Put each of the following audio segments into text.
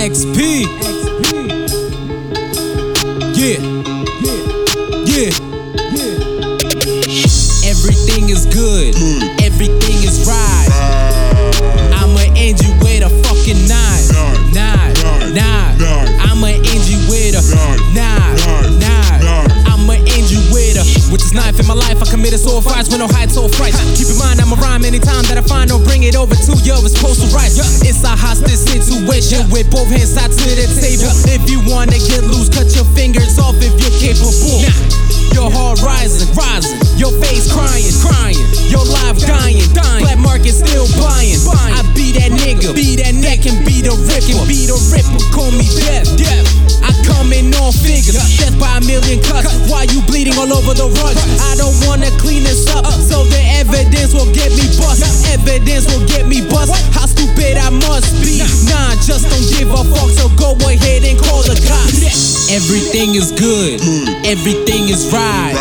XP. XP. Yeah. Yeah. Everything is good. Everything is right. I'ma end you with a fucking knife. Knife. Knife. I'ma end you with a knife. Knife. I'ma end you with a. With this knife in my life, I committed fights with no heights or frights. Keep in mind, I'ma rhyme anytime that I find or bring it over to you. It's postal rights. Hostage with both hands tied to the table. If you wanna get loose, cut your fingers off if you're capable. Your heart rising, rising. Your face crying, crying. Your life dying, dying. Black market still buying. I be that nigga, be that neck and be the ripper, be the ripper. Call me death, death. I come in all figures, death by a million cuts. Why you bleeding all over the rug? I don't wanna clean this up, uh. so the evidence will get me bust. Evidence will get me bust. How stupid I must be. Nah, just don't give a fuck. So go ahead and call the cops. Everything is good. Everything is right.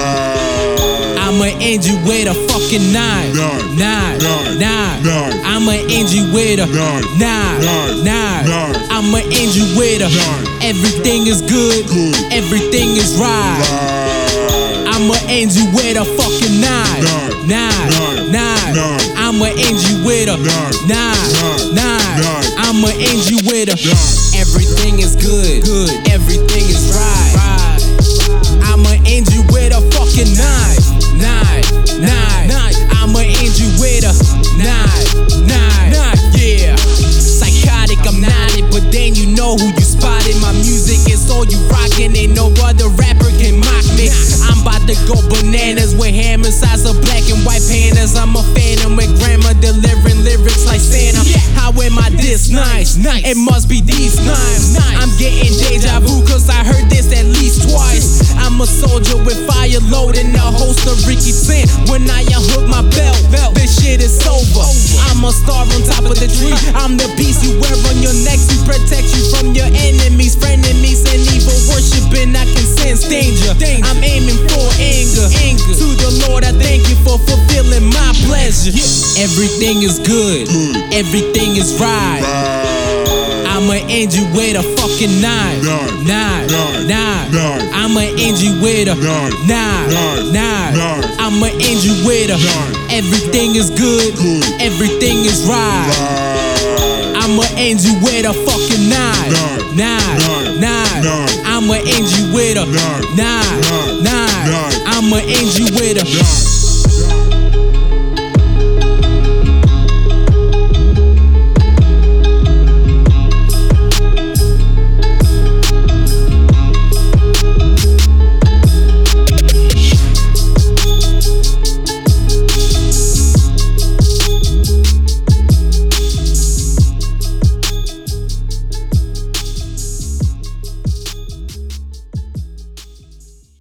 I'ma end you with a fucking knife. Knife. Knife. Knife. Knife. Knife. I'ma end you with a Knife. knife. Knife. Knife. Knife. I'ma end you with a Knife. everything is good. Good. Everything is right. I'ma end you with a fucking knife. Knife. Knife. Knife. Knife. Knife. I'ma end you with a Knife. knife. I'ma end you with a everything is good. Good. Everything is right. Right. I'ma end you with a fucking knife. Knife. Knife. Knife. I'ma end you with a knife. Knife. Knife. Yeah. Psychotic, I'm not it, but then you know who I nice? It must be these knives. I'm getting deja vu, cause I heard this at least twice. I'm a soldier with fire loading a holster, Ricky 10. When I unhook my belt, this shit is over. I'm a star on top of the tree. I'm the piece you wear on your neck to protect you from your enemies, frenemies, and evil worshiping. I can sense danger. I'm aiming for anger. To the Lord, I thank you for fulfilling my pleasure. Everything is good. Everything is right. End you with a fucking knife. Knife. Knife. Knife. Knife. Knife. I'ma end you with a Knife. knife. Knife. Knife. Knife. I'ma end you with a everything is good. Good. Everything is right. I'ma end you with a fucking knife. Knife. Knife. Knife. Knife. Knife. I'ma end you with a Knife. knife. Knife. Knife. Knife. I'ma end you with a.